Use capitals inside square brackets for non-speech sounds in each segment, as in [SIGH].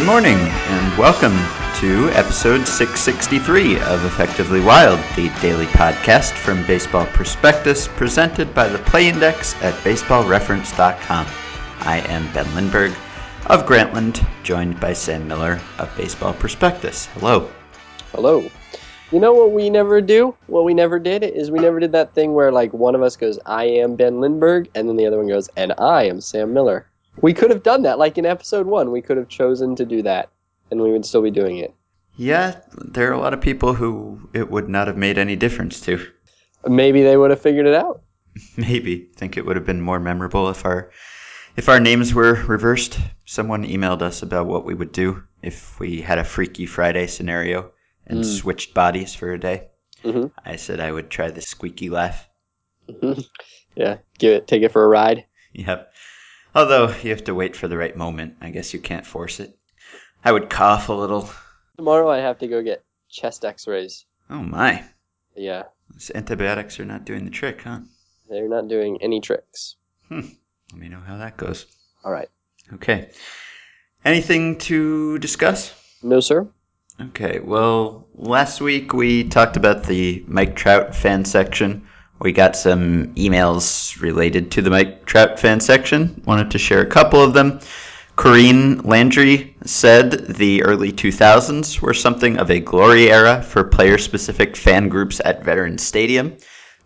Good morning, and welcome to episode 663 of Effectively Wild, the daily podcast from Baseball Prospectus, presented by the Play Index at baseballreference.com. I am Ben Lindbergh of Grantland, joined by Sam Miller of Baseball Prospectus. Hello. Hello. You know what we never do? What we never did is we never did that thing where like one of us goes, "I am Ben Lindbergh," and then the other one goes, "And I am Sam Miller." We could have done that, like in episode one. We could have chosen to do that, and we would still be doing it. Yeah, there are a lot of people who it would not have made any difference to. Maybe they would have figured it out. [LAUGHS] Maybe. think it would have been more memorable if our if our names were reversed. Someone emailed us about what we would do if we had a Freaky Friday scenario and Mm. switched bodies for a day. Mhm. I said I would try the squeaky laugh. [LAUGHS] yeah, give it, take it for a ride. Yep. Although you have to wait for the right moment. I guess you can't force it. I would cough a little. Tomorrow I have to go get chest X-rays. Oh my. Yeah, These antibiotics are not doing the trick, huh? they're not doing any tricks. Hmm. Let me know how that goes. All right. Okay. Anything to discuss? No, sir. Okay, well, last week we talked about the Mike Trout fan section. We got some emails related to the Mike Trout fan section. Wanted to share a couple of them. Corrine Landry said the early 2000s were something of a glory era for player specific fan groups at Veterans Stadium.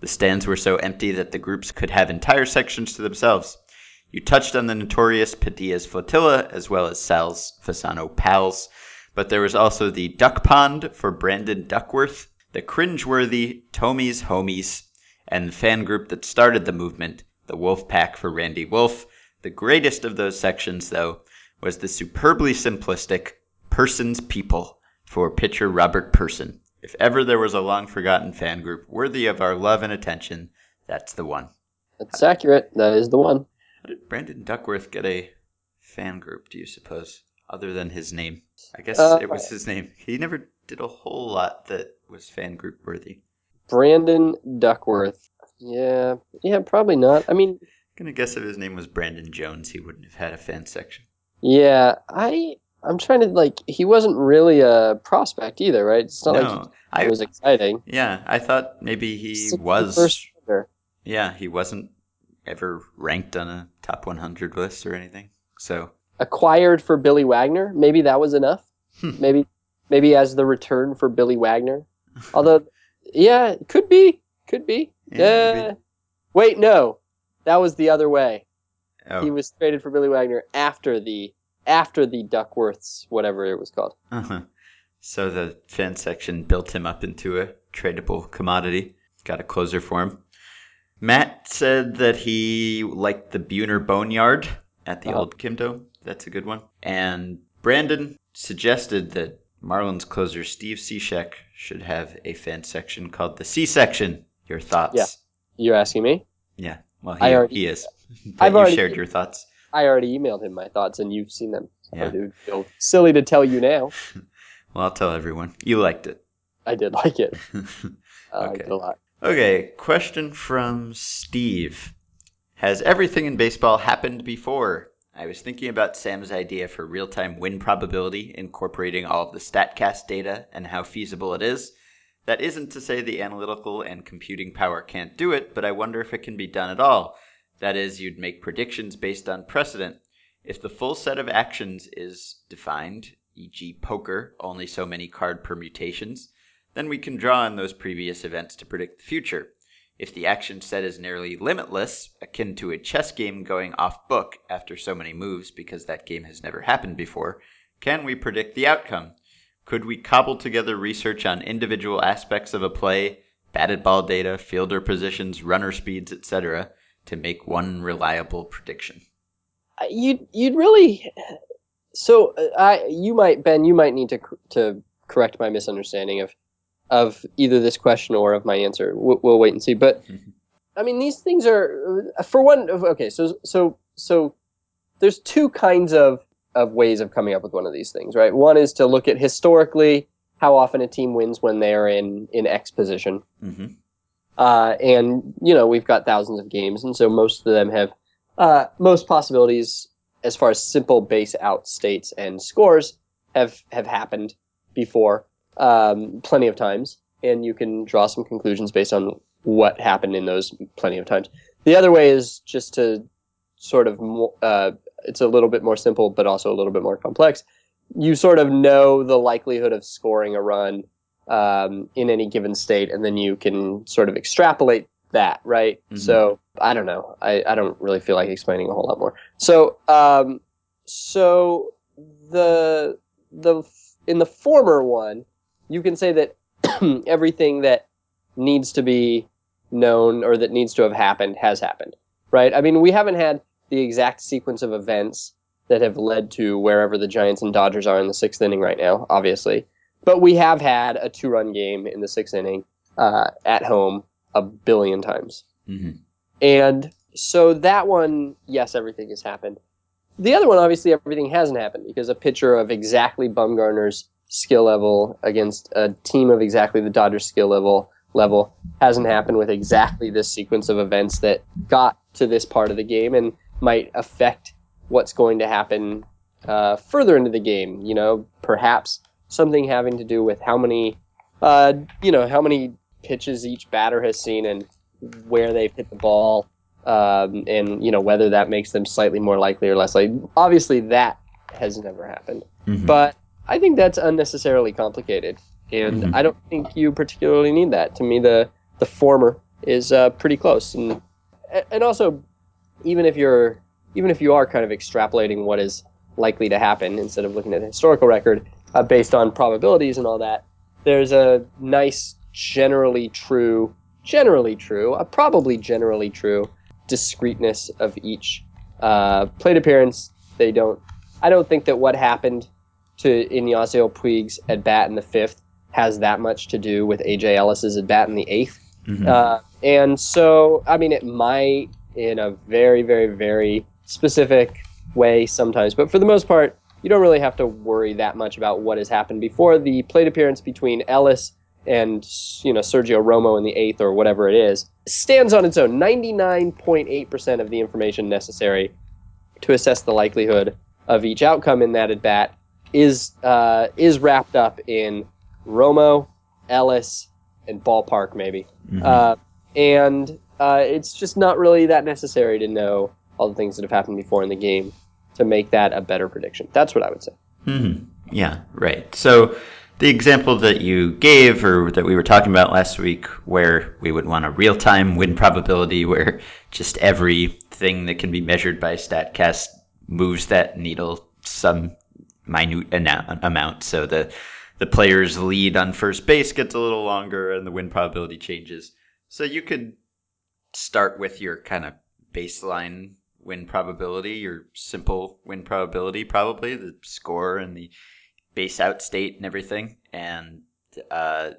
The stands were so empty that the groups could have entire sections to themselves. You touched on the notorious Padilla's Flotilla as well as Sal's Fasano Pals, but there was also the Duck Pond for Brandon Duckworth, the cringeworthy Tomy's Homies, and the fan group that started the movement, the Wolf Pack for Randy Wolf. The greatest of those sections, though, was the superbly simplistic Person's People for pitcher Robert Person. If ever there was a long forgotten fan group worthy of our love and attention, that's the one. That's accurate. That is the one. How did Brandon Duckworth get a fan group, do you suppose? Other than his name. I guess Uh, it was his name. He never did a whole lot that was fan group worthy. Brandon Duckworth. Yeah, yeah, probably not. I mean, I'm gonna guess if his name was Brandon Jones, he wouldn't have had a fan section. Yeah, I I'm trying to like he wasn't really a prospect either, right? It's not like no, he I was exciting. yeah, I thought maybe he 61st was. rounder. Yeah, he wasn't ever ranked on a top 100 list or anything. So acquired for Billy Wagner. Maybe that was enough. Hmm. maybe maybe as the return for Billy Wagner. [LAUGHS] Although yeah, could be. Could be. Yeah, maybe. Wait, no. That was the other way. oh, He was traded for Billy Wagner after the after the Duckworths, whatever it was called. Uh-huh. So the fan section built him up into a tradable commodity. Got a closer for him. Matt said that he liked the Buhner Boneyard at the Uh-huh. old Kingdome. That's a good one. And Brandon suggested that Marlins closer Steve Cishek should have a fan section called the C section. Your thoughts? Yeah. You're asking me? Yeah. Well, I he, already- he is. [LAUGHS] But I've you already- shared your thoughts. I already emailed him my thoughts and you've seen them. So Yeah. it would feel silly to tell you now. [LAUGHS] Well, I'll tell everyone. You liked it. I did like it. Uh, [LAUGHS] I Okay. did a lot. Okay, question from Steve. Has everything in baseball happened before? I was thinking about Sam's idea for real time win probability, incorporating all of the StatCast data and how feasible it is. That isn't to say the analytical and computing power can't do it, but I wonder if it can be done at all. That is, you'd make predictions based on precedent. If the full set of actions is defined, e.g., poker, only so many card permutations, then we can draw on those previous events to predict the future. If the action set is nearly limitless, akin to a chess game going off book after so many moves because that game has never happened before, can we predict the outcome? Could we cobble together research on individual aspects of a play, batted ball data, fielder positions, runner speeds, etc., to make one reliable prediction? Uh, You'd you'd really. So uh, I you might Ben you might need to to correct my misunderstanding of of either this question or of my answer. We'll, we'll wait and see. But [LAUGHS] I mean these things are for one. Okay, so so so there's two kinds of of ways of coming up with one of these things, right? One is to look at historically how often a team wins when they are in in X position. hmm Uh, and you know we've got thousands of games, and so most of them have uh, most possibilities as far as simple base out states and scores have have happened before um, plenty of times, and you can draw some conclusions based on what happened in those plenty of times. The other way is just to sort of uh, it's a little bit more simple, but also a little bit more complex. You sort of know the likelihood of scoring a run um, in any given state, and then you can sort of extrapolate that, right? Mm-hmm. So I don't know. I, I don't really feel like explaining a whole lot more. So um, so the the in the former one, you can say that [CLEARS THROAT] everything that needs to be known or that needs to have happened has happened, right? I mean, we haven't had the exact sequence of events that have led to wherever the Giants and Dodgers are in the sixth inning right now, obviously. But we have had a two run game in the sixth inning uh, at home a billion times. Mm-hmm. And so that one, yes, everything has happened. The other one, obviously, everything hasn't happened because a pitcher of exactly Bumgarner's skill level against a team of exactly the Dodgers skill level level hasn't happened with exactly this sequence of events that got to this part of the game and might affect what's going to happen uh, further into the game. You know, perhaps something having to do with how many, uh, you know, how many pitches each batter has seen and where they've hit the ball, um, and you know whether that makes them slightly more likely or less likely. Obviously, that has never happened, mm-hmm. but I think that's unnecessarily complicated, and mm-hmm. I don't think you particularly need that. To me, the the former is uh, pretty close, and and also, even if you're even if you are kind of extrapolating what is likely to happen instead of looking at the historical record uh, based on probabilities and all that, there's a nice generally true, generally true, a probably generally true discreteness of each uh, plate appearance. They don't. I don't think that what happened to Ignacio Puig's at bat in the fifth has that much to do with AJ Ellis's at bat in the 8th mm-hmm. uh, and so, I mean, it might in a very, very, very specific way sometimes, but for the most part, you don't really have to worry that much about what has happened before the plate appearance between Ellis and you know Sergio Romo in the eighth or whatever it is stands on its own. Ninety nine point eight percent of the information necessary to assess the likelihood of each outcome in that at bat is uh, is wrapped up in Romo, Ellis, and ballpark maybe, mm-hmm. uh, and uh, it's just not really that necessary to know all the things that have happened before in the game to make that a better prediction. That's what I would say. Mm-hmm. Yeah, right. So the example that you gave or that we were talking about last week where we would want a real-time win probability where just everything that can be measured by statcast moves that needle some minute amount so the the player's lead on first base gets a little longer and the win probability changes. So you could start with your kind of baseline win probability your simple win probability probably the score and the base out state and everything, and uh,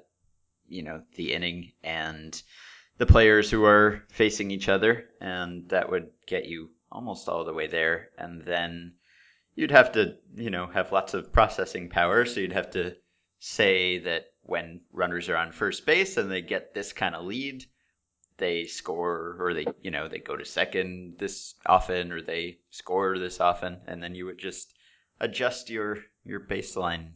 you know the inning and the players who are facing each other, and that would get you almost all the way there, and then you'd have to you know have lots of processing power, so you'd have to say that when runners are on first base and they get this kind of lead they score or they you know they go to second this often or they score this often and then you would just adjust your your baseline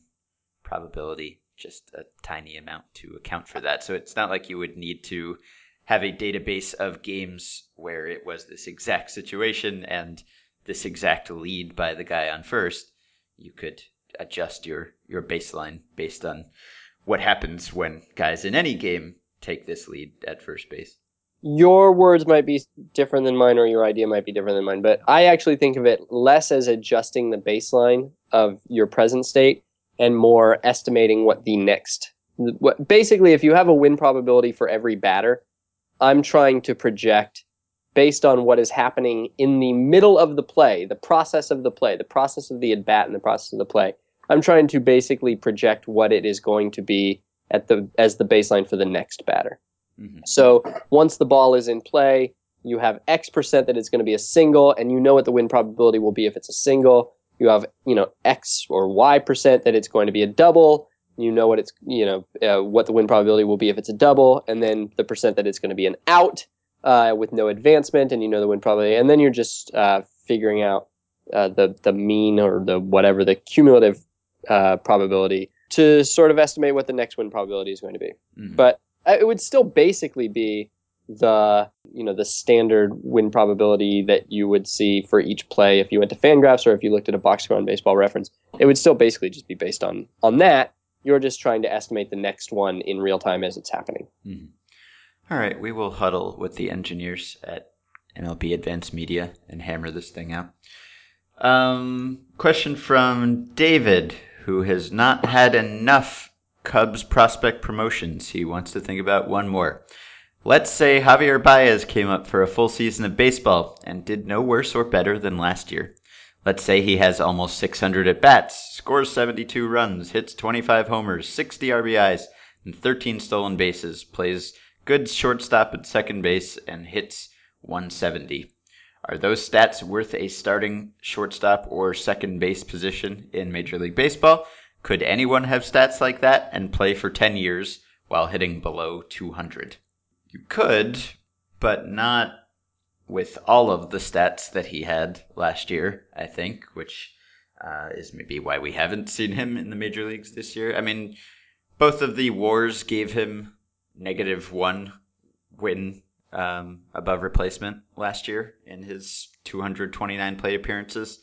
probability just a tiny amount to account for that. So it's not like you would need to have a database of games where it was this exact situation and this exact lead by the guy on first. You could adjust your your baseline based on what happens when guys in any game take this lead at first base your words might be different than mine or your idea might be different than mine but i actually think of it less as adjusting the baseline of your present state and more estimating what the next what basically if you have a win probability for every batter i'm trying to project based on what is happening in the middle of the play the process of the play the process of the at bat and the process of the play i'm trying to basically project what it is going to be at the as the baseline for the next batter Mm-hmm. So once the ball is in play, you have X percent that it's going to be a single, and you know what the win probability will be if it's a single. You have you know X or Y percent that it's going to be a double. You know what it's you know uh, what the win probability will be if it's a double, and then the percent that it's going to be an out uh, with no advancement, and you know the win probability, and then you're just uh, figuring out uh, the the mean or the whatever the cumulative uh, probability to sort of estimate what the next win probability is going to be. Mhm. But uh, it would still basically be the you know the standard win probability that you would see for each play if you went to Fangraphs or if you looked at a box score on Baseball Reference. It would still basically just be based on on that. You're just trying to estimate the next one in real time as it's happening. All right, we will huddle with the engineers at MLB Advanced Media and hammer this thing out. Um, question from David, who has not had enough Cubs prospect promotions. He wants to think about one more. Let's say Javier Baez came up for a full season of baseball and did no worse or better than last year. Let's say he has almost 600 at bats, scores 72 runs, hits 25 homers, 60 RBIs, and 13 stolen bases, plays good shortstop at second base, and hits 170. Are those stats worth a starting shortstop or second base position in Major League Baseball? Could anyone have stats like that and play for 10 years while hitting below 200? You could, but not with all of the stats that he had last year, I think, which uh, is maybe why we haven't seen him in the major leagues this year. I mean, both of the wars gave him negative one win um, above replacement last year in his 229 plate appearances.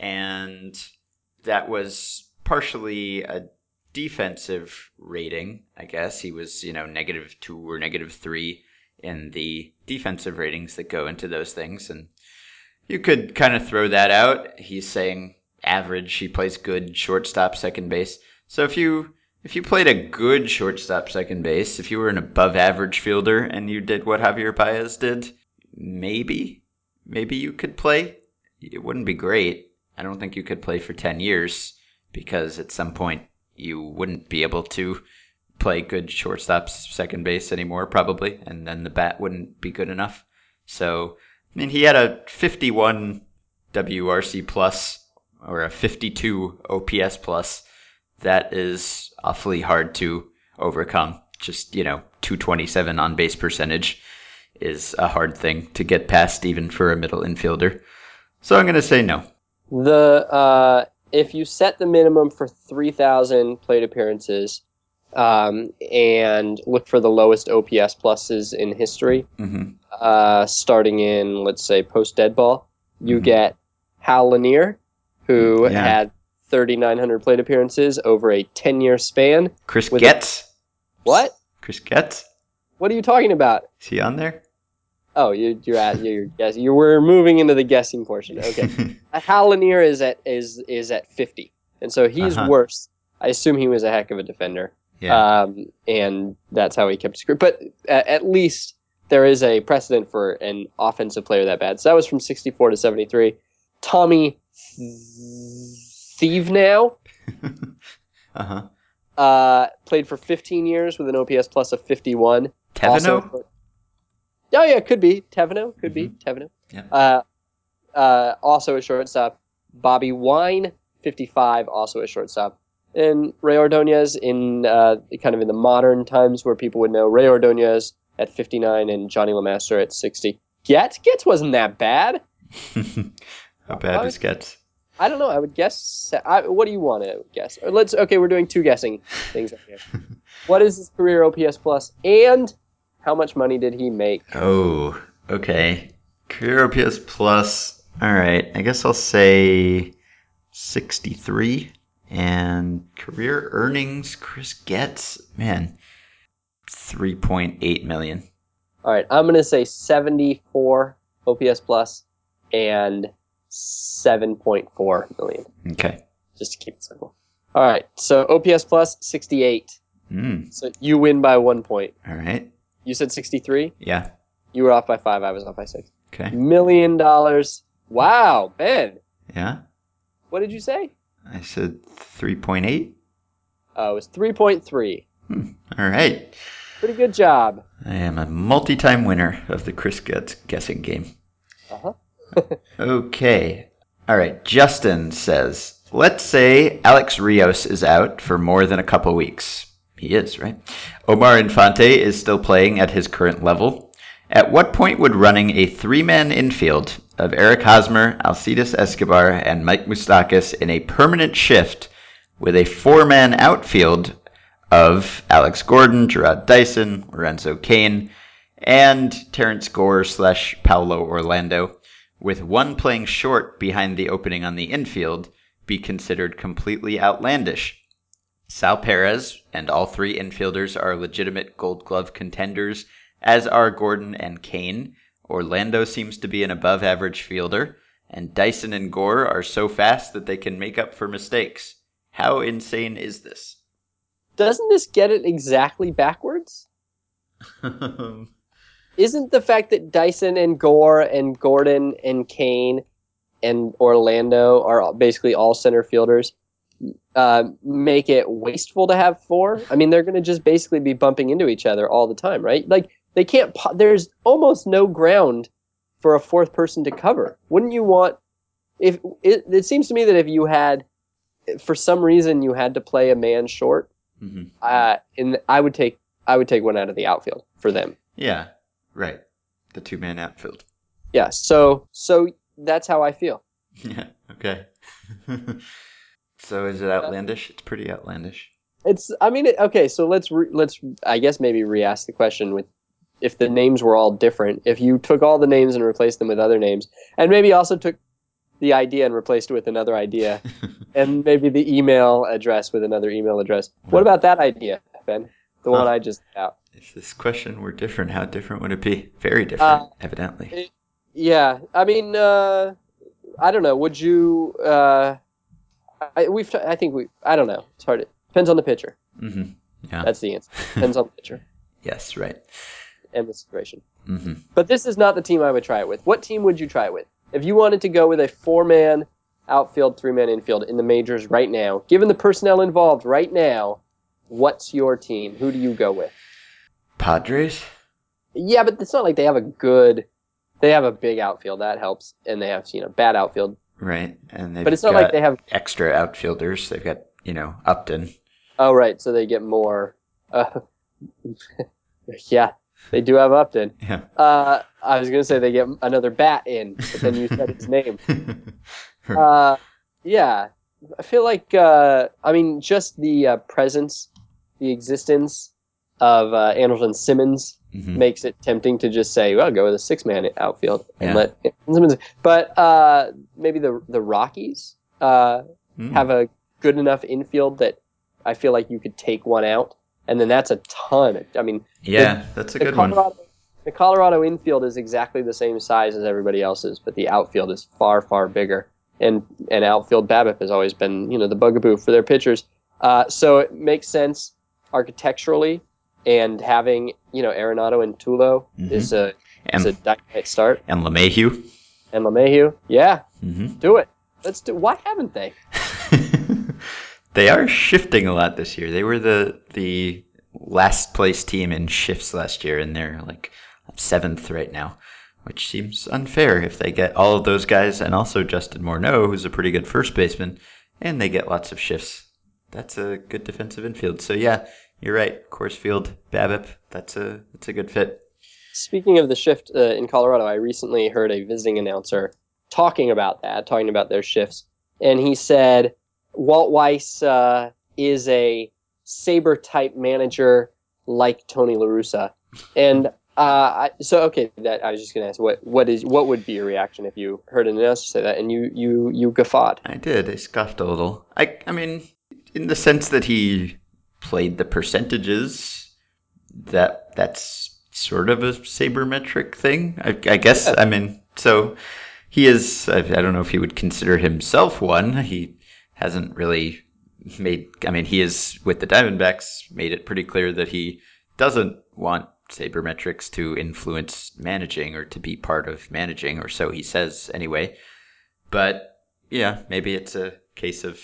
And that was partially a defensive rating, I guess. He was, you know, negative two or negative three in the defensive ratings that go into those things. And you could kind of throw that out. He's saying average. He plays good shortstop, second base. So if you if you played a good shortstop, second base, if you were an above average fielder and you did what Javier Baez did, maybe maybe you could play. It wouldn't be great. I don't think you could play for 10 years because at some point you wouldn't be able to play good shortstop, second base anymore, probably, and then the bat wouldn't be good enough. So, I mean, he had a 51 WRC plus or a 52 OPS plus. That is awfully hard to overcome. Just, you know, 227 on base percentage is a hard thing to get past even for a middle infielder. So I'm going to say no. The uh, if you set the minimum for three thousand plate appearances, um, and look for the lowest OPS pluses in history, hmm uh, starting in let's say post dead ball, you Mhm. get Hal Lanier, who Yeah. had thirty nine hundred plate appearances over a ten year span. Chris Getz. What? Chris Getz. What are you talking about? Is he on there? Oh, you, you're at you're guessing. You were moving into the guessing portion. Okay. [LAUGHS] Hal Lanier is at is is at fifty, and so he's Uh-huh. worse. I assume he was a heck of a defender, yeah. um, and that's how he kept his career. But at, at least there is a precedent for an offensive player that bad. So that was from sixty four to seventy three. Tommy Thevenow [LAUGHS] uh huh. uh, played for fifteen years with an OPS plus of fifty one. Tevino. Oh yeah, could be Tevino. Could be Tevino. Yeah. Uh, uh, also a shortstop. Bobby Wine, fifty-five, also a shortstop. And Rey Ordoñez in uh, kind of in the modern times where people would know Rey Ordoñez at fifty-nine and Johnnie LeMaster at sixty. Getz Getz wasn't that bad. [LAUGHS] How bad is Getz? I don't know. I would guess. I, what do you want to guess? Let's. Okay, we're doing two guessing things up here. [LAUGHS] what is his career OPS plus, and how much money did he make? Oh, okay. Career OPS plus. All right. I guess I'll say 63. And career earnings, Chris Getz man, 3.8 million. All right, I'm gonna say 74 OPS plus and 7.4 million, Okay. just to keep it simple. All right, so OPS plus 68. Mm, So you win by one point. all right. You said 63. Yeah. You were off by five. I was off by six. Okay. Million dollars. Wow, Ben. Yeah. What did you say? I said 3.8. Uh, it was 3.3. All right. Pretty good job. I am a multi time winner of the Chris Getz guessing game. Uh huh. Okay. All right. Justin says, let's say Alex Rios is out for more than a couple weeks. He is, right? Omar Infante is still playing at his current level. At what point would running a three man infield of Eric Hosmer, Alcides Escobar, and Mike Moustakas in a permanent shift with a four-man outfield of Alex Gordon, Jarrod Dyson, Lorenzo Cain, and Terrence Gore slash Paulo Orlando, with one playing short behind the opening on the infield, be considered completely outlandish. Sal Perez and all three infielders are legitimate Gold Glove contenders, as are Gordon and Cain. Orlando seems to be an above average fielder, and Dyson and Gore are so fast that they can make up for mistakes. How insane is this? Doesn't this get it exactly backwards? [LAUGHS] Isn't the fact that Dyson and Gore and Gordon and Cain and Orlando are basically all center fielders uh, make it wasteful to have four? I mean, they're going to just basically be bumping into each other all the time, right? Like they can't. There's almost no ground for a fourth person to cover. Wouldn't you want? If it, it seems to me that if you had, for some reason, you had to play a man short, mm-hmm. uh, and I would take I would take one out of the outfield for them. Yeah, right. The two man outfield. Yeah. So so that's how I feel. [LAUGHS] Yeah. Okay. [LAUGHS] so is it outlandish? It's pretty outlandish. It's. I mean, it, okay. So let's re, let's. I guess maybe re-ask the question with if the names were all different. If you took all the names and replaced them with other names, and maybe also took the idea and replaced it with another idea, [LAUGHS] and maybe the email address with another email address. What about that idea, Ben? The huh. one I just out. If this question were different, how different would it be? Very different, uh, evidently. It, yeah, I mean, uh, I don't know. Would you? Uh, I, we've. T- I think we. I don't know. It's hard. To, depends on the pitcher. Mm-hmm. Yeah. That's the answer. Depends on the pitcher. [LAUGHS] yes. Right. And the situation. Mm-hmm. But this is not the team I would try it with. What team would you try it with? If you wanted to go with a four-man outfield, three-man infield in the majors right now, given the personnel involved right now, what's your team? Who do you go with? Padres. Yeah, but it's not like they have a good they have a big outfield that helps, and they have you know bad outfield. Right, and they. but it's not like they have extra outfielders. They've got you know Upton. Oh right, so they get more. Uh, [LAUGHS] yeah, they do have Upton. [LAUGHS] Yeah. Uh, I was gonna say they get another bat in, but then you said his name. [LAUGHS] uh, yeah, I feel like uh, I mean just the uh, presence, the existence of uh, Andrelton Simmons mm-hmm. makes it tempting to just say, "Well, go with a six-man outfield and yeah. let Simmons." But uh, maybe the the Rockies uh, mm. have a good enough infield that I feel like you could take one out, and then that's a ton. I mean, yeah, the, that's a good Colorado, one. The Colorado infield is exactly the same size as everybody else's, but the outfield is far far bigger. And and outfield BABIP has always been you know the bugaboo for their pitchers. Uh, so it makes sense architecturally and having you know Arenado and Tulo mm-hmm. is a and, is a dynamite start. And LeMahieu. And LeMahieu, yeah, mm-hmm. do it. Let's do. Why haven't they? [LAUGHS] they are shifting a lot this year. They were the the last place team in shifts last year, and they're like seventh right now, which seems unfair if they get all of those guys and also Justin Morneau, who's a pretty good first baseman, and they get lots of shifts. That's a good defensive infield. So yeah, you're right. Coors Field, BABIP. That's a that's a good fit. Speaking of the shift uh, in Colorado, I recently heard a visiting announcer talking about that, talking about their shifts, and he said Walt Weiss uh, is a saber type manager like Tony La Russa, and uh, so okay, that I was just gonna ask what what is what would be your reaction if you heard an announcer say that and you you you guffawed? I did. I scoffed a little. I I mean, in the sense that he played the percentages, that that's sort of a sabermetric thing. I, I guess. Yeah. I mean, so he is. I, I don't know if he would consider himself one. He hasn't really made. I mean, he is with the Diamondbacks made it pretty clear that he doesn't want sabermetrics to influence managing or to be part of managing, or so he says anyway. But yeah, maybe it's a case of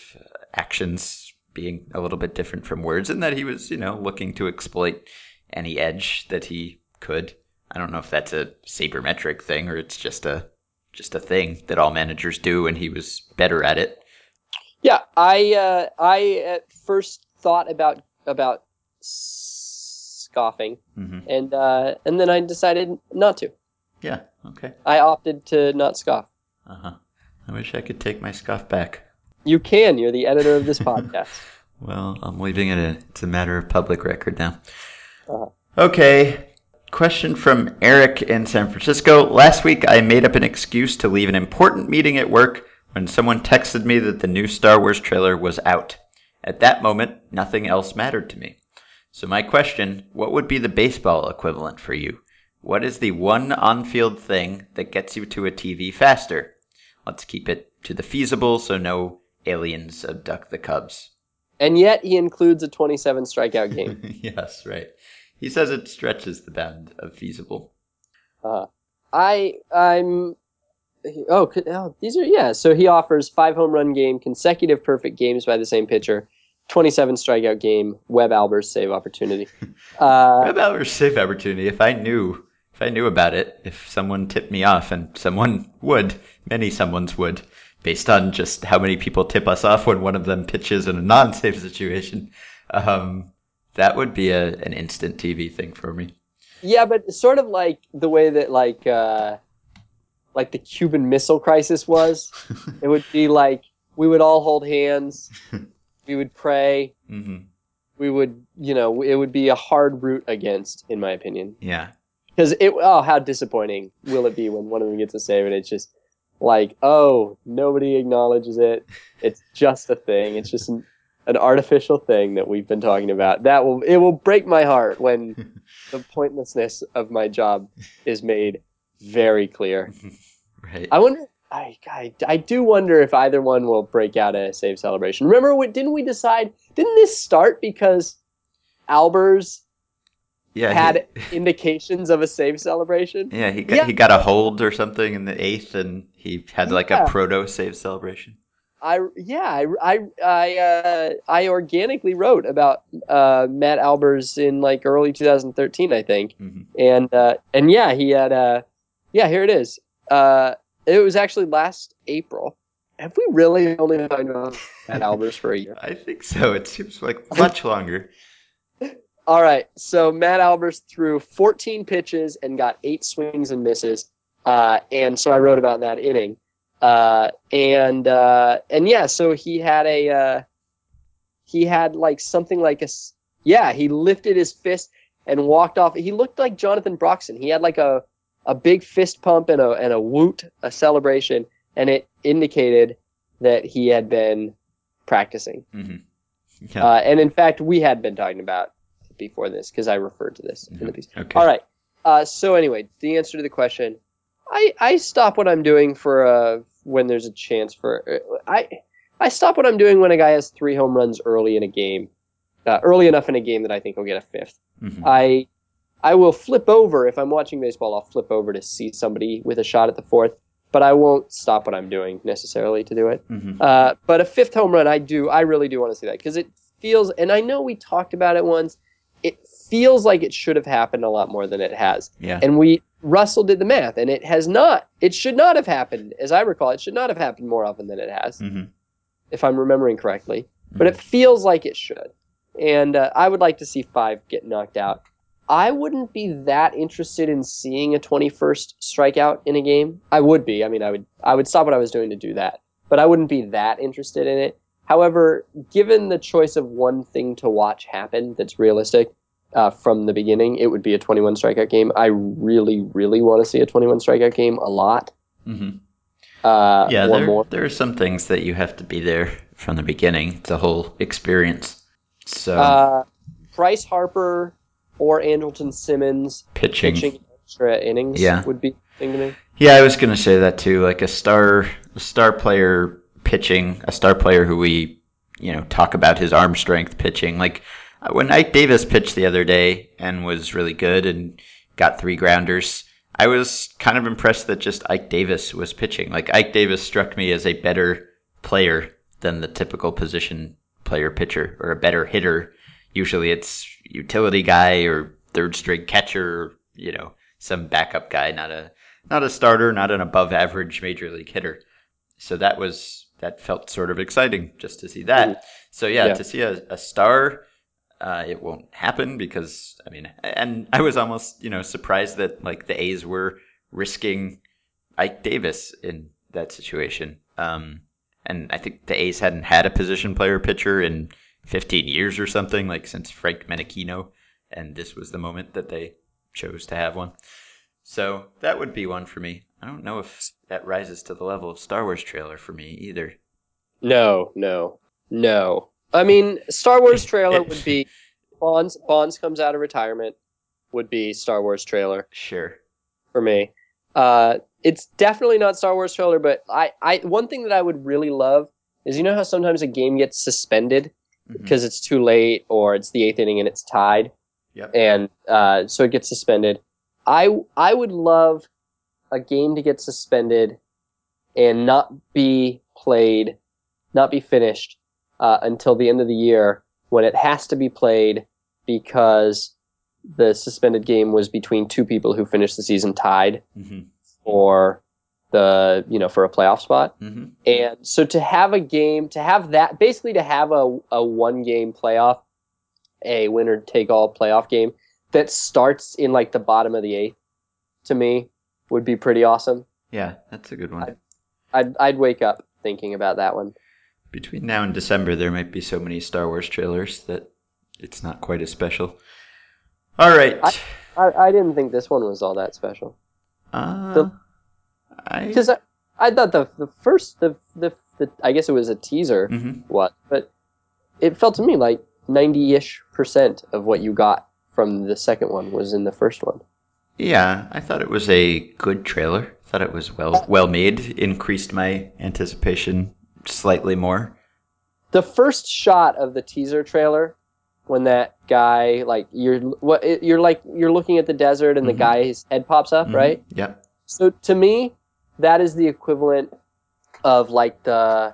actions being a little bit different from words and that he was, you know, looking to exploit any edge that he could. I don't know if that's a sabermetric thing or it's just a just a thing that all managers do and he was better at it. Yeah, I uh, I at first thought about about scoffing, mm-hmm. and uh, and then I decided not to. Yeah. Okay. I opted to not scoff. Uh huh. I wish I could take my scoff back. You can. You're the editor of this [LAUGHS] podcast. Well, I'm leaving it. It's a matter of public record now. Uh-huh. Okay. Question from Eric in San Francisco. Last week, I made up an excuse to leave an important meeting at work when someone texted me that the new Star Wars trailer was out. At that moment, nothing else mattered to me. So, my question what would be the baseball equivalent for you? What is the one on field thing that gets you to a TV faster? Let's keep it to the feasible so no aliens abduct the Cubs. And yet he includes a 27 strikeout [LAUGHS] game. yes, right. He says it stretches the bound of feasible. Uh, I I'm oh, oh these are yeah. So he offers five home run game, consecutive perfect games by the same pitcher, 27 strikeout game, Webb Albers save opportunity. [LAUGHS] Uh, Webb Albers save opportunity. If I knew, if I knew about it, if someone tipped me off, and someone would, many someone's would, based on just how many people tip us off when one of them pitches in a non-save situation, um, that would be a an instant TV thing for me. yeah, but sort of like the way that like uh, like the Cuban Missile Crisis was. [LAUGHS] it would be like we would all hold hands, we would pray, hmm we would you know it would be a hard route against, in my opinion. Yeah. because it oh how disappointing will it be when one of them gets a save and it's just like oh nobody acknowledges it. It's just a thing. It's just an, an artificial thing that we've been talking about that will it will break my heart when [LAUGHS] the pointlessness of my job is made very clear. [LAUGHS] Right. i wonder I, I, I do wonder if either one will break out a save celebration. Remember what didn't we decide didn't this start because albers yeah. had He, indications of a save celebration yeah. He got Yeah. he got a hold or something in the eighth, and he had like Yeah. a proto save celebration. I yeah I I I, uh, I organically wrote about uh, Matt Albers in like early 2013 I think hmm and uh, and yeah he had uh yeah here it is uh it was actually last April have we really only been talking about Matt Albers for a year [LAUGHS] I think so. It seems like much longer. All right so Matt Albers threw 14 pitches and got eight swings and misses uh and so I wrote about that inning. Uh and uh and yeah so he had a uh he had like something like a yeah he lifted his fist and walked off. He looked like jonathan broxton. He had like a a big fist pump and a and a woot a celebration and it indicated that he had been practicing. Hmm Yeah. uh, and in fact we had been talking about before this because i referred to this in the Mhm. piece okay. all right uh, so anyway the answer to the question i i stop what i'm doing for uh when there's a chance for uh, i i stop what i'm doing when a guy has three home runs early in a game uh, early enough in a game that i think he'll get a fifth Mhm. I I will flip over if I'm watching baseball. I'll flip over to see somebody with a shot at the fourth, but I won't stop what I'm doing necessarily to do it. Mhm. Uh, but a fifth home run, I do. I really do want to see that because it feels. And I know we talked about it once. It feels like it should have happened a lot more than it has. Yeah. And we Russell did the math, and it has not. It should not have happened, as I recall. It should not have happened more often than it has, Mhm. if I'm remembering correctly but it feels like it should. And uh, I would like to see five get knocked out. I wouldn't be that interested in seeing a 21st strikeout in a game. I would be. I mean, I would I would stop what I was doing to do that, but I wouldn't be that interested in it. However, given the choice of one thing to watch happen that's realistic uh, from the beginning, it would be a 21 strikeout game. I really, really want to see a 21 strikeout game a lot. Mhm. Uh, yeah, there, more. there are some things that you have to be there from the beginning, the whole experience. So Uh, Bryce Harper or Andrelton Simmons pitching. pitching extra innings Yeah. would be thing to me. Yeah, I was gonna say that too. Like a star, a star player pitching, a star player who we, you know, talk about his arm strength pitching. Like when Ike Davis pitched the other day and was really good and got three grounders, I was kind of impressed that just Ike Davis was pitching. Like Ike Davis struck me as a better player than the typical position player pitcher or a better hitter. Usually it's utility guy or third string catcher, you know, some backup guy, not a not a starter, not an above average major league hitter. So that was that felt sort of exciting just to see that. So yeah, Yeah. to see a, a star, uh, it won't happen because I mean, and I was almost you know surprised that like the A's were risking Ike Davis in that situation. Um, and I think the A's hadn't had a position player pitcher in 15 years or something, like since Frank Menechino, and this was the moment that they chose to have one. So that would be one for me. I don't know if that rises to the level of Star Wars trailer for me either. No, no, no. I mean, Star Wars trailer [LAUGHS] would be Bonds. Bonds comes out of retirement would be Star Wars trailer Sure. for me. Uh, it's definitely not Star Wars trailer, but I, I one thing that I would really love is you know how sometimes a game gets suspended Mhm. because it's too late or it's the eighth inning and it's tied, Yep. and uh, so it gets suspended. I I would love a game to get suspended and not be played, not be finished uh, until the end of the year when it has to be played because the suspended game was between two people who finished the season tied hmm for the you know for a playoff spot. hmm And so to have a game, to have that, basically to have a, a one game playoff, a winner take all playoff game that starts in like the bottom of the eighth, to me would be pretty awesome. Yeah, that's a good one. I'd, I'd wake up thinking about that one. Between now and December, there might be so many Star Wars trailers that it's not quite as special. All right. I, I didn't think this one was all that special uh, the- I. because I, I thought the the first the, the the I guess it was a teaser Mhm. what, but it felt to me like ninety ish percent of what you got from the second one was in the first one. Yeah, I thought it was a good trailer. Thought it was well well made. Increased my anticipation slightly more. the first shot of the teaser trailer when that guy like you're what you're like you're looking at the desert and Mhm. the guy's head pops up Mhm. right Yep. so to me that is the equivalent of like the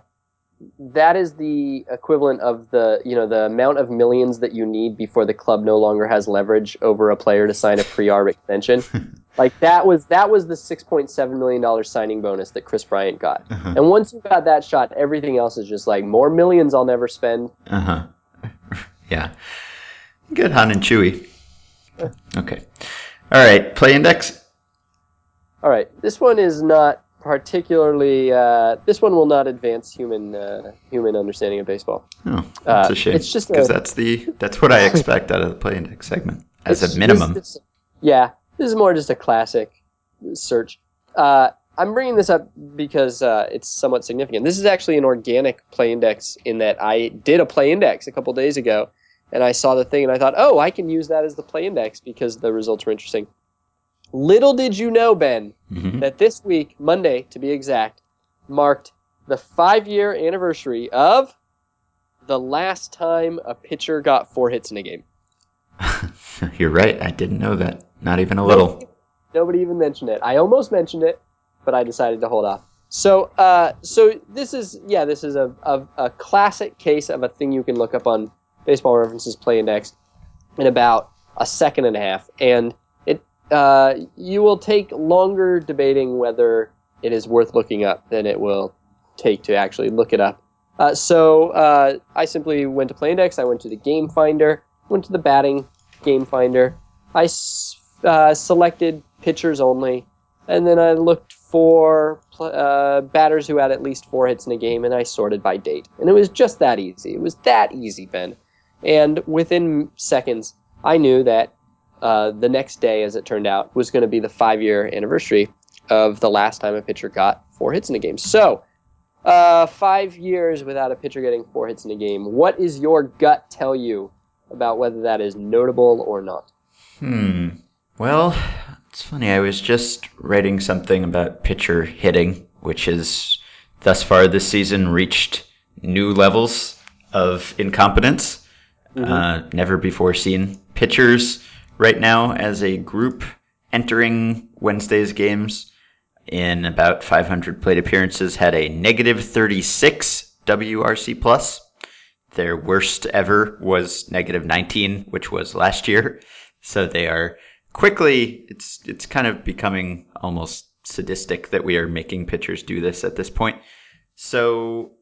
that is the equivalent of the you know the amount of millions that you need before the club no longer has leverage over a player to sign a pre-arb extension [LAUGHS] like that was that was the 6.7 million dollar signing bonus that Kris Bryant got Uh-huh. and once you got that shot, everything else is just like more millions I'll never spend. Uh huh. [LAUGHS] yeah. Good, Han and Chewy. Okay. All right. Play index. All right, this one is not particularly. Uh, this one will not advance human uh, human understanding of baseball. Oh, that's Uh, a shame. it's just because that's the that's what I expect out of the play index segment as a minimum. this- this- yeah, this is more just a classic search. Uh, I'm bringing this up because uh, it's somewhat significant. This is actually an organic play index in that I did a play index a couple days ago, and I saw the thing and I thought, oh, I can use that as the play index because the results were interesting. Little did you know, Ben, Mhm. that this week, Monday to be exact, marked the five year anniversary of the last time a pitcher got four hits in a game. [LAUGHS] You're right. I didn't know that. Not even a little. Nobody even mentioned it. I almost mentioned it, but I decided to hold off. So, uh, so this is yeah, this is a, a a classic case of a thing you can look up on Baseball References Play Index in about a second and a half, and uh, you will take longer debating whether it is worth looking up than it will take to actually look it up. Uh, so uh, I simply went to Play Index. I went to the Game Finder. Went to the Batting Game Finder. I s- uh, selected pitchers only, and then I looked for pl- uh, batters who had at least four hits in a game, and I sorted by date. And it was just that easy. It was that easy, Ben. And within seconds, I knew that uh, the next day, as it turned out, was going to be the five-year anniversary of the last time a pitcher got four hits in a game. So, uh, five years without a pitcher getting four hits in a game. What is your gut tell you about whether that is notable or not? Hmm. Well, it's funny. I was just writing something about pitcher hitting, which has thus far this season reached new levels of incompetence. Uh, never before seen. Pitchers right now, as a group, entering Wednesday's games in about 500 plate appearances, had a negative 36 WRC plus. Their worst ever was negative 19, which was last year. So they are quickly. It's it's kind of becoming almost sadistic that we are making pitchers do this at this point. So,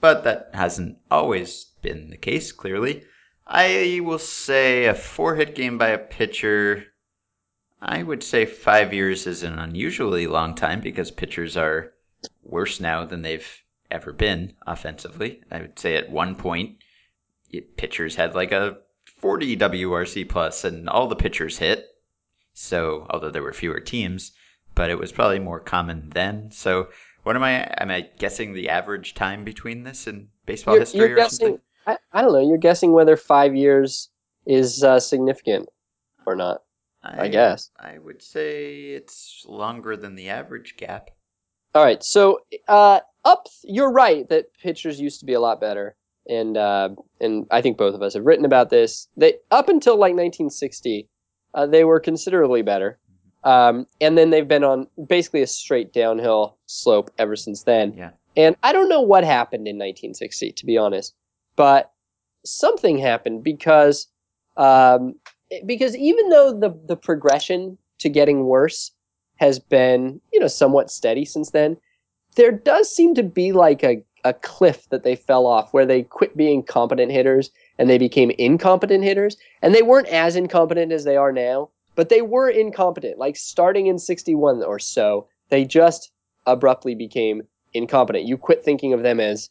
but that hasn't always been the case. Clearly, I will say a four hit game by a pitcher. I would say five years is an unusually long time because pitchers are worse now than they've ever been offensively. I would say at one point, pitchers had like a 40 WRC plus, and all the pitchers hit. So, although there were fewer teams, but it was probably more common then. So, what am I? Am I guessing the average time between this in baseball You're, history you're or guessing. something? I, I don't know. You're guessing whether five years is uh, significant or not. I guess. I would say it's longer than the average gap. All right. So uh, up, you're right that pitchers used to be a lot better, and uh, and I think both of us have written about this. They up until like 1960, uh, they were considerably better, um, and then they've been on basically a straight downhill slope ever since then. Yeah. And I don't know what happened in 1960, to be honest, but something happened because um, because even though the the progression to getting worse has been you know somewhat steady since then, there does seem to be like a a cliff that they fell off where they quit being competent hitters and they became incompetent hitters. And they weren't as incompetent as they are now but they were incompetent. Like starting in 61 or so they just abruptly became incompetent. You quit thinking of them as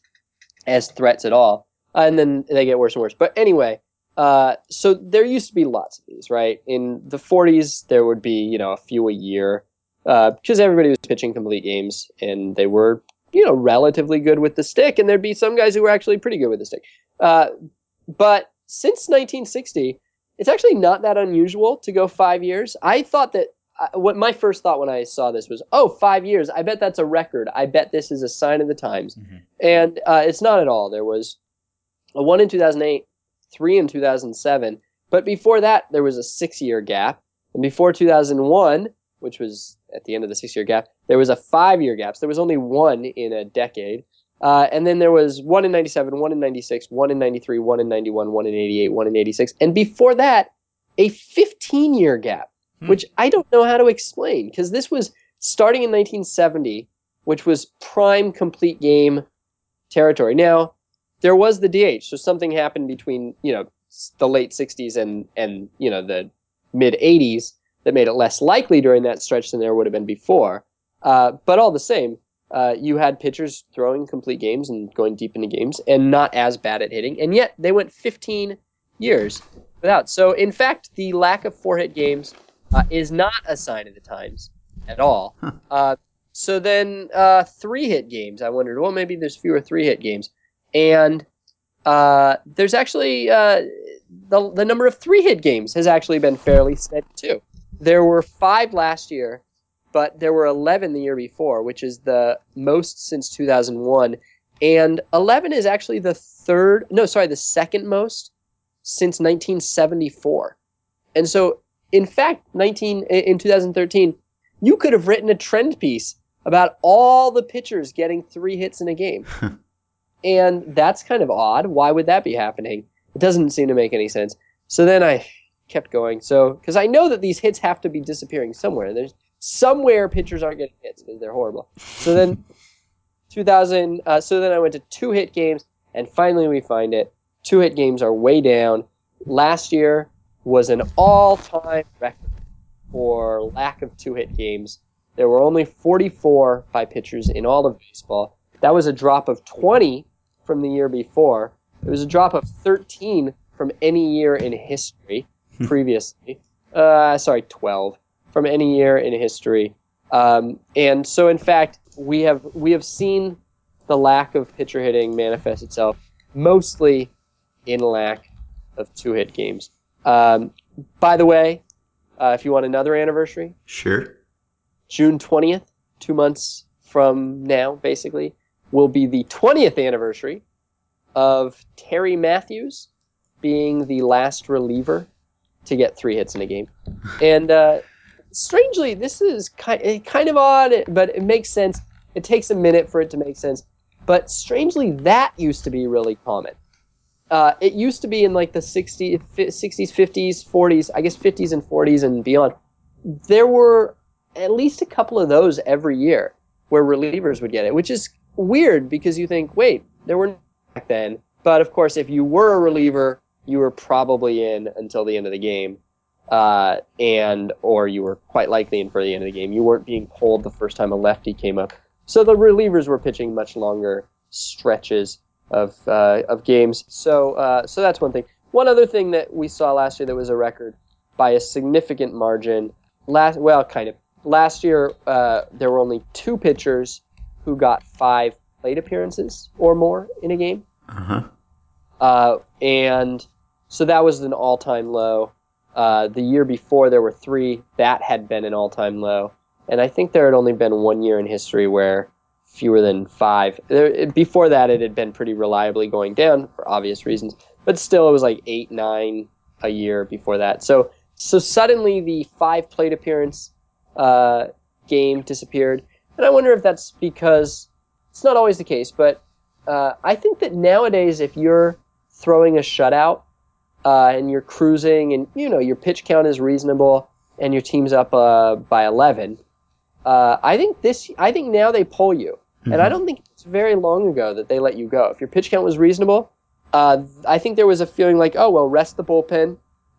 as threats at all and then they get worse and worse. But anyway uh, so there used to be lots of these right? In the 40s there would be you know a few a year because everybody was pitching complete games and they were you know relatively good with the stick and there'd be some guys who were actually pretty good with the stick. Uh, but since 1960 it's actually not that unusual to go five years. I thought that uh, what my first thought when i saw this was oh five years. I bet that's a record. I bet this is a sign of the times. Mhm. and uh, it's not at all. There was a one in 2008 three in 2007 but before that there was a six year gap. And before 2001 which was at the end of the six year gap there was a five year gap. So there was only one in a decade. Uh, and then there was one in 97 one in 96 one in 93 one in 91 one in 88 one in 86 and before that a 15 year gap Hmm. which i don't know how to explain because this was starting in 1970 which was prime complete game territory. Now there was the dh so something happened between you know the late 60s and and you know the mid 80s that made it less likely during that stretch than there would have been before. Uh, but all the same uh, you had pitchers throwing complete games and going deep into games and not as bad at hitting and yet they went 15 years without. So in fact the lack of four hit games uh, is not a sign of the times at all. Huh. uh, so then uh, three hit games i wondered well maybe there's fewer three hit games and uh, there's actually uh, the, the number of three hit games has actually been fairly steady too there were five last year but there were 11 the year before, which is the most since 2001. And 11 is actually the third, no, sorry, the second most since 1974. And so, in fact, 19 in 2013, you could have written a trend piece about all the pitchers getting three hits in a game. [LAUGHS] and that's kind of odd. Why would that be happening? It doesn't seem to make any sense. So then I kept going. So, because I know that these hits have to be disappearing somewhere. There's somewhere pitchers aren't getting hits because they're horrible. So then, [LAUGHS] 2000. Uh, so then I went to two hit games, and finally we find it. Two hit games are way down. Last year was an all-time record for lack of two hit games. There were only 44 by pitchers in all of baseball. That was a drop of 20 from the year before. It was a drop of 13 from any year in history previously. Uh, sorry, 12 from any year in history. Um, and so, in fact, we have we have seen the lack of pitcher hitting manifest itself mostly in lack of two hit games. Um, by the way, uh, if you want another anniversary, Sure. June 20th, two months from now, basically, will be the 20th anniversary of Terry Mathews being the last reliever to get three hits in a game. And uh, strangely, this is kind, kind of odd, but it makes sense. It takes a minute for it to make sense. But strangely, that used to be really common. Uh, it used to be in like the 60s, 60s, 50s, 40s, I guess 50s and 40s and beyond. There were at least a couple of those every year where relievers would get it, which is weird because you think, wait, there were back then. But of course, if you were a reliever, you were probably in until the end of the game. uh, and or you were quite likely in for the end of the game. You weren't being pulled the first time a lefty came up, so the relievers were pitching much longer stretches of uh, of games. So uh, so that's one thing. One other thing that we saw last year that was a record by a significant margin. Last well, kind of last year uh, there were only two pitchers who got five plate appearances or more in a game. Uh-huh. Uh, and so that was an all-time low. Uh, the year before there were three. That had been an all-time low, and I think there had only been one year in history where fewer than five. There, before that, it had been pretty reliably going down for obvious reasons, but still, it was like eight, nine a year before that. So, so suddenly the five plate appearance uh, game disappeared, and I wonder if that's because it's not always the case, but uh, I think that nowadays, if you're throwing a shutout uh, and you're cruising, and you know your pitch count is reasonable, and your team's up uh, by 11, uh, I think this. I think now they pull you, mm-hmm. and I don't think it's very long ago that they let you go. If your pitch count was reasonable, uh, I think there was a feeling like, oh well, rest the bullpen,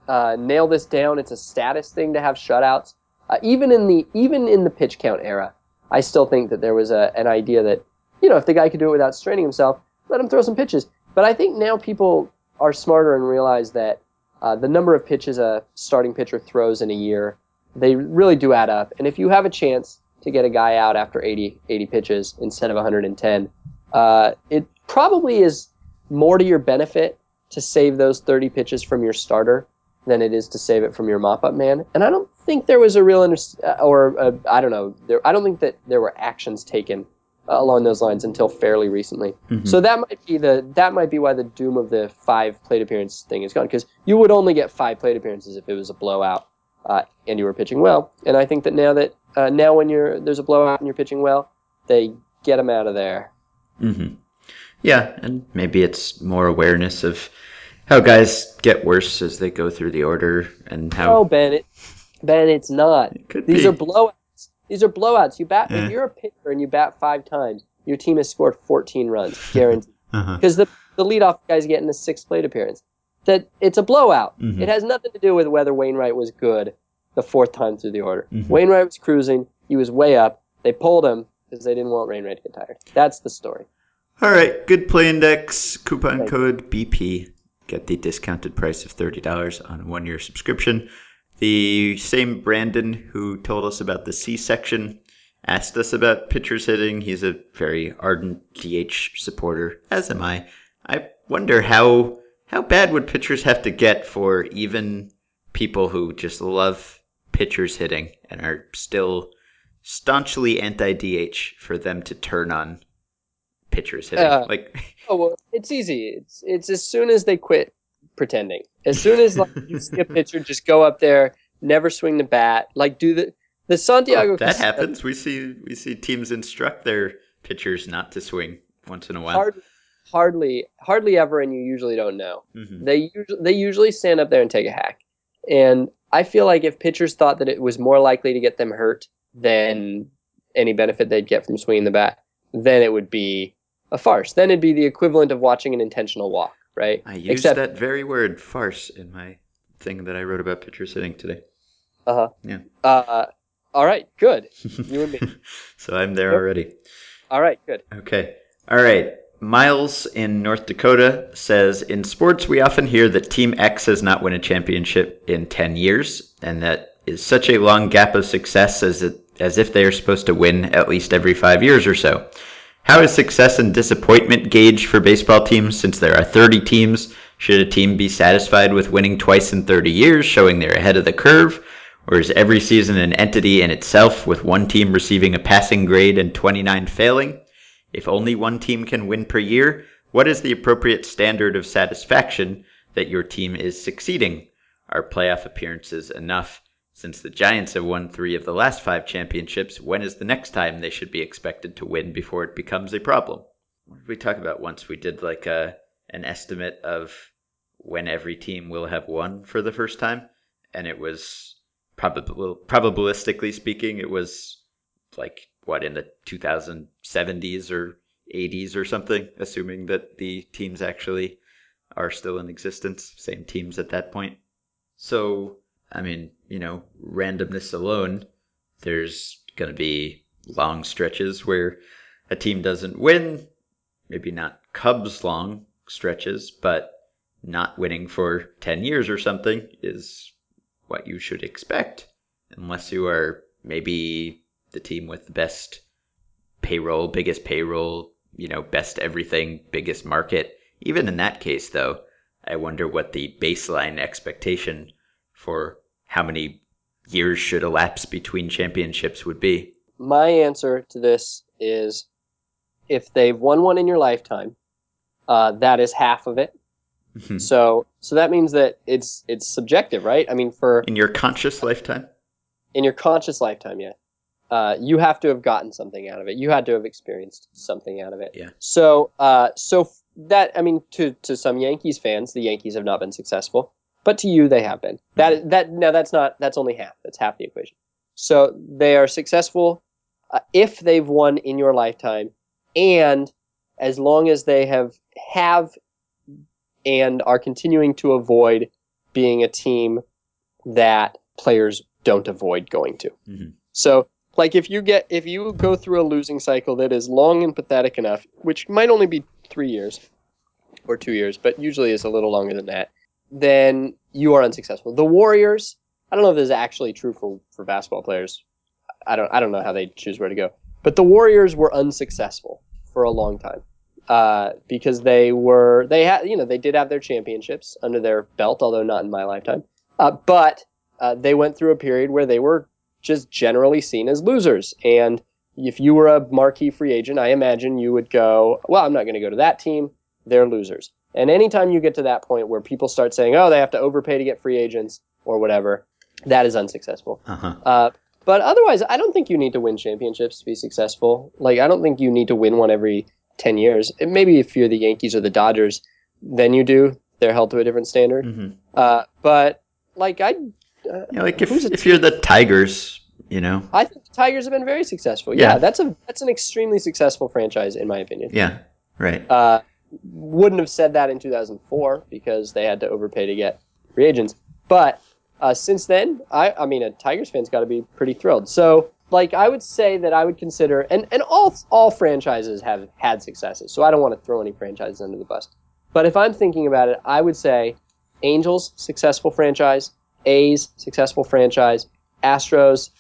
uh, nail this down. It's a status thing to have shutouts. even in the even in the pitch count era, I still think that there was a, an idea that you know if the guy could do it without straining himself, let him throw some pitches. But I think now people are smarter and realize that uh, the number of pitches a starting pitcher throws in a year, they really do add up. And if you have a chance to get a guy out after 80, 80 pitches instead of 110, uh, it probably is more to your benefit to save those 30 pitches from your starter than it is to save it from your mop-up man. And I don't think there was a real under- uh, or uh, I don't know. There, I don't think that there were actions taken uh, along those lines until fairly recently. Mm-hmm. So that might be the that might be why the doom of the five plate appearance thing is gone because you would only get five plate appearances if it was a blowout uh, and you were pitching well. And I think that now that uh, now when you're there's a blowout and you're pitching well, they get them out of there. Mm-hmm. Yeah, and maybe it's more awareness of how guys get worse as they go through the order and how. Oh, Ben, it, Ben, it's not. It These be. are blowouts. These are blowouts. You bat if you're a pitcher and you bat five times, your team has scored 14 runs, guaranteed. [LAUGHS] Because uh-huh. the the leadoff guy's getting a six plate appearance. That it's a blowout. Mm-hmm. It has nothing to do with whether Wainwright was good the fourth time through the order. Mm-hmm. Wainwright was cruising. He was way up. They pulled him because they didn't want Wainwright to get tired. That's the story. All right. Good play index. Coupon code BP. Get the discounted price of $30 on a one year subscription. The same Brandon who told us about the C section asked us about pitchers hitting. He's a very ardent DH supporter, as am I. I wonder how how bad would pitchers have to get for even people who just love pitchers hitting and are still staunchly anti DH for them to turn on pitchers hitting? Uh, like, oh well, it's easy. It's it's as soon as they quit pretending. As soon as like, you [LAUGHS] see a pitcher just go up there, never swing the bat, like do the the Santiago. Oh, that happens. We see we see teams instruct their pitchers not to swing once in a while. Hard, hardly, hardly ever, and you usually don't know. Mm-hmm. They usually they usually stand up there and take a hack, and I feel like if pitchers thought that it was more likely to get them hurt than any benefit they'd get from swinging the bat, then it would be a farce. Then it'd be the equivalent of watching an intentional walk right? I used Except, that very word, farce, in my thing that I wrote about pitcher sitting today. Uh huh. Yeah. Uh, all right, good. You and me. [LAUGHS] so I'm there already. All right, good. Okay. All right. Miles in North Dakota says In sports, we often hear that Team X has not won a championship in 10 years, and that is such a long gap of success as, it, as if they are supposed to win at least every five years or so. How is success and disappointment gauged for baseball teams since there are 30 teams? Should a team be satisfied with winning twice in 30 years, showing they're ahead of the curve? Or is every season an entity in itself, with one team receiving a passing grade and 29 failing? If only one team can win per year, what is the appropriate standard of satisfaction that your team is succeeding? Are playoff appearances enough? Since the Giants have won three of the last five championships, when is the next time they should be expected to win before it becomes a problem? What did we talk about once? We did like a an estimate of when every team will have won for the first time, and it was probably probabilistically speaking, it was like what in the 2070s or 80s or something, assuming that the teams actually are still in existence, same teams at that point. So I mean, you know, randomness alone, there's going to be long stretches where a team doesn't win. Maybe not Cubs long stretches, but not winning for 10 years or something is what you should expect, unless you are maybe the team with the best payroll, biggest payroll, you know, best everything, biggest market. Even in that case, though, I wonder what the baseline expectation for how many years should elapse between championships would be. My answer to this is if they've won one in your lifetime, uh, that is half of it. Mhm. So so that means that it's it's subjective, right? I mean, for In your conscious lifetime? in your conscious lifetime, yeah, uh, you have to have gotten something out of it. You had to have experienced something out of it. Yeah. So uh, so f- that I mean, to to some Yankees fans, the Yankees have not been successful, but to you, they have been. That that now that's not that's only half. That's half the equation. So they are successful uh, if they've won in your lifetime, and as long as they have have and are continuing to avoid being a team that players don't avoid going to. Mhm. So, like if you get if you go through a losing cycle that is long and pathetic enough, which might only be three years or two years, but usually is a little longer than that, then you are unsuccessful. The Warriors, I don't know if this is actually true for, for basketball players. I don't I don't know how they choose where to go. But the Warriors were unsuccessful for a long time. Uh, because they were they had you know they did have their championships under their belt, although not in my lifetime. Uh, but uh, they went through a period where they were just generally seen as losers. And if you were a marquee free agent, I imagine you would go, well, I'm not going to go to that team. They're losers. And anytime you get to that point where people start saying, oh, they have to overpay to get free agents or whatever, that is unsuccessful. Uh-huh. Uh, but otherwise, I don't think you need to win championships to be successful. Like, I don't think you need to win one every 10 years. And maybe if you're the Yankees or the Dodgers, then you do. They're held to a different standard. hmm Uh, but, like, I, uh, Yeah, like if, if you're the Tigers, you know, I think the Tigers have been very successful. Yeah, Yeah. that's a that's an extremely successful franchise in my opinion. yeah, right. Uh, wouldn't have said that in 2004 because they had to overpay to get free agents. But uh, since then, I I mean, a Tigers fan's got to be pretty thrilled. So like I would say that I would consider and and all all franchises have had successes. So I don't want to throw any franchises under the bus. But if I'm thinking about it, I would say Angels successful franchise, A's successful franchise, Astros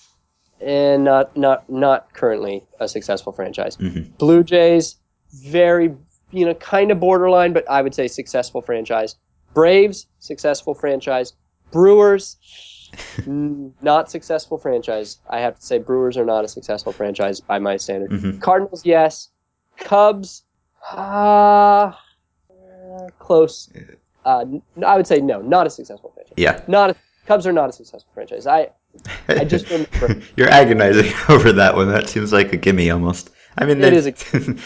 and not not not currently a successful franchise. Mhm. Blue Jays very you know kind of borderline, but I would say successful franchise. Braves successful franchise. Brewers [LAUGHS] not successful franchise. I have to say Brewers are not a successful franchise by my standard. hmm Cardinals yes. Cubs uh, close. Uh, I would say no, not a successful franchise. Yeah. Not a, Cubs are not a successful franchise. I I just [LAUGHS] remember. You're agonizing [LAUGHS] over that one. That seems like a gimme almost. I mean, they've, is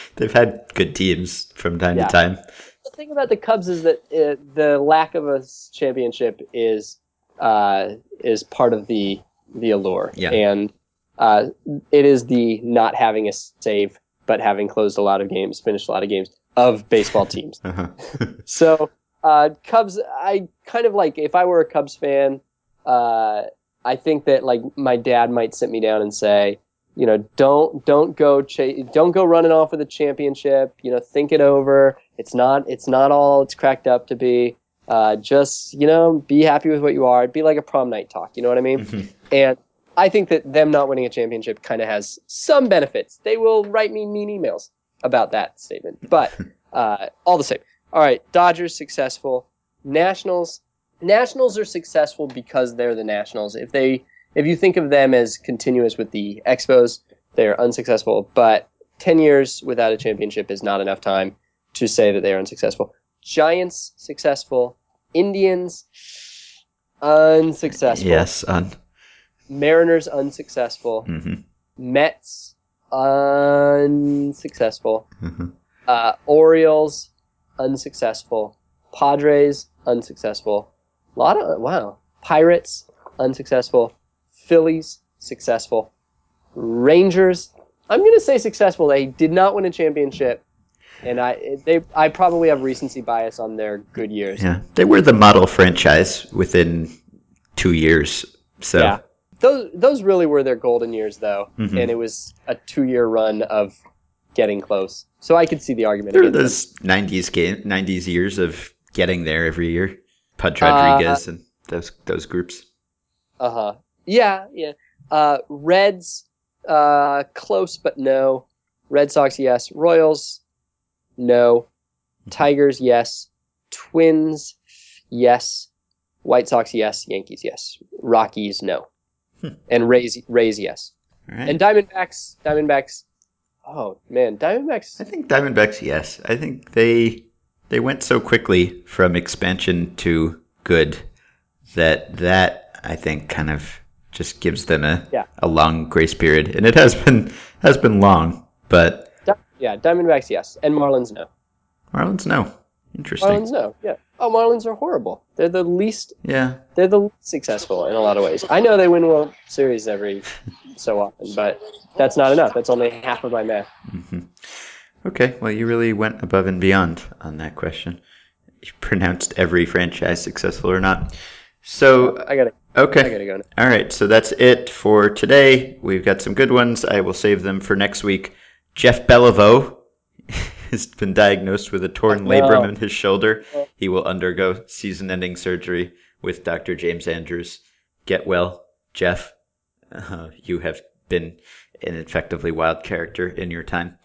[LAUGHS] they've had good teams from time Yeah. to time. the thing about the Cubs is that uh, the lack of a championship is uh, is part of the the allure, Yeah. and uh, it is the not having a save but having closed a lot of games, finished a lot of games of baseball teams. [LAUGHS] Uh-huh. [LAUGHS] So uh, Cubs, I kind of like if I were a Cubs fan, uh, I think that like my dad might sit me down and say, you know, don't don't go cha- don't go running off with a championship. You know, think it over. It's not it's not all it's cracked up to be. Uh, just you know, be happy with what you are. It'd be like a prom night talk. You know what I mean? Mhm. And I think that them not winning a championship kind of has some benefits. They will write me mean emails about that statement, but [LAUGHS] uh, all the same. All right, Dodgers successful. Nationals. Nationals are successful because they're the Nationals. If they, if you think of them as continuous with the Expos, they're unsuccessful. But ten years without a championship is not enough time to say that they are unsuccessful. Giants successful. Indians unsuccessful. yes, on. Mariners unsuccessful. hmm Mets unsuccessful. hmm Uh, Orioles unsuccessful. Padres unsuccessful. A lot of wow. Pirates unsuccessful. Phillies successful. Rangers. I'm gonna say successful. They did not win a championship, and I they I probably have recency bias on their good years. Yeah, they were the model franchise within two years. So Yeah. Those those really were their golden years, though, Mhm. and it was a two-year run of getting close. So I could see the argument. there were them. those '90s game, '90s years of getting there every year. Pudge Uh, Rodriguez and those those groups. Uh huh. Yeah, yeah. Uh, Reds, uh, close but no. Red Sox, yes. Royals, no. Tigers, yes. Twins, yes. White Sox, yes. Yankees, yes. Rockies, no. Hmm. And Rays, Rays, yes. Right. And Diamondbacks, Diamondbacks. Oh man, Diamondbacks. I think Diamondbacks, yes. I think they they went so quickly from expansion to good that that I think kind of just gives them a Yeah. a long grace period, and it has been has been long. But yeah, Diamondbacks, yes. And Marlins, no. Marlins, no, interesting. Marlins, no. Yeah. Oh, Marlins are horrible. They're the least Yeah, they're the least successful in a lot of ways. I know they win World Series every [LAUGHS] so often, but that's not enough. That's only half of my math. hmm Okay, well, you really went above and beyond on that question. You pronounced every franchise successful or not. So, I gotta, okay. I gotta go. Now. All right, so that's it for today. We've got some good ones. I will save them for next week. Jeff Beliveau [LAUGHS] has been diagnosed with a torn Oh. labrum in his shoulder. He will undergo season ending surgery with Dr. James Andrews. Get well, Jeff. Uh, you have been an effectively wild character in your time.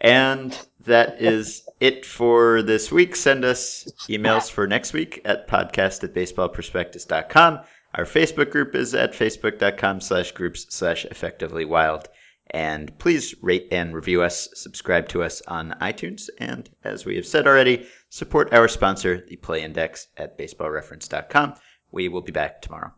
And that is [LAUGHS] it for this week. Send us emails for next week at podcast at baseballprospectus.com. Our Facebook group is at facebook.com slash groups slash effectively wild. And please rate and review us, subscribe to us on iTunes, and as we have said already, support our sponsor, the Play Index, at baseballreference.com. We will be back tomorrow.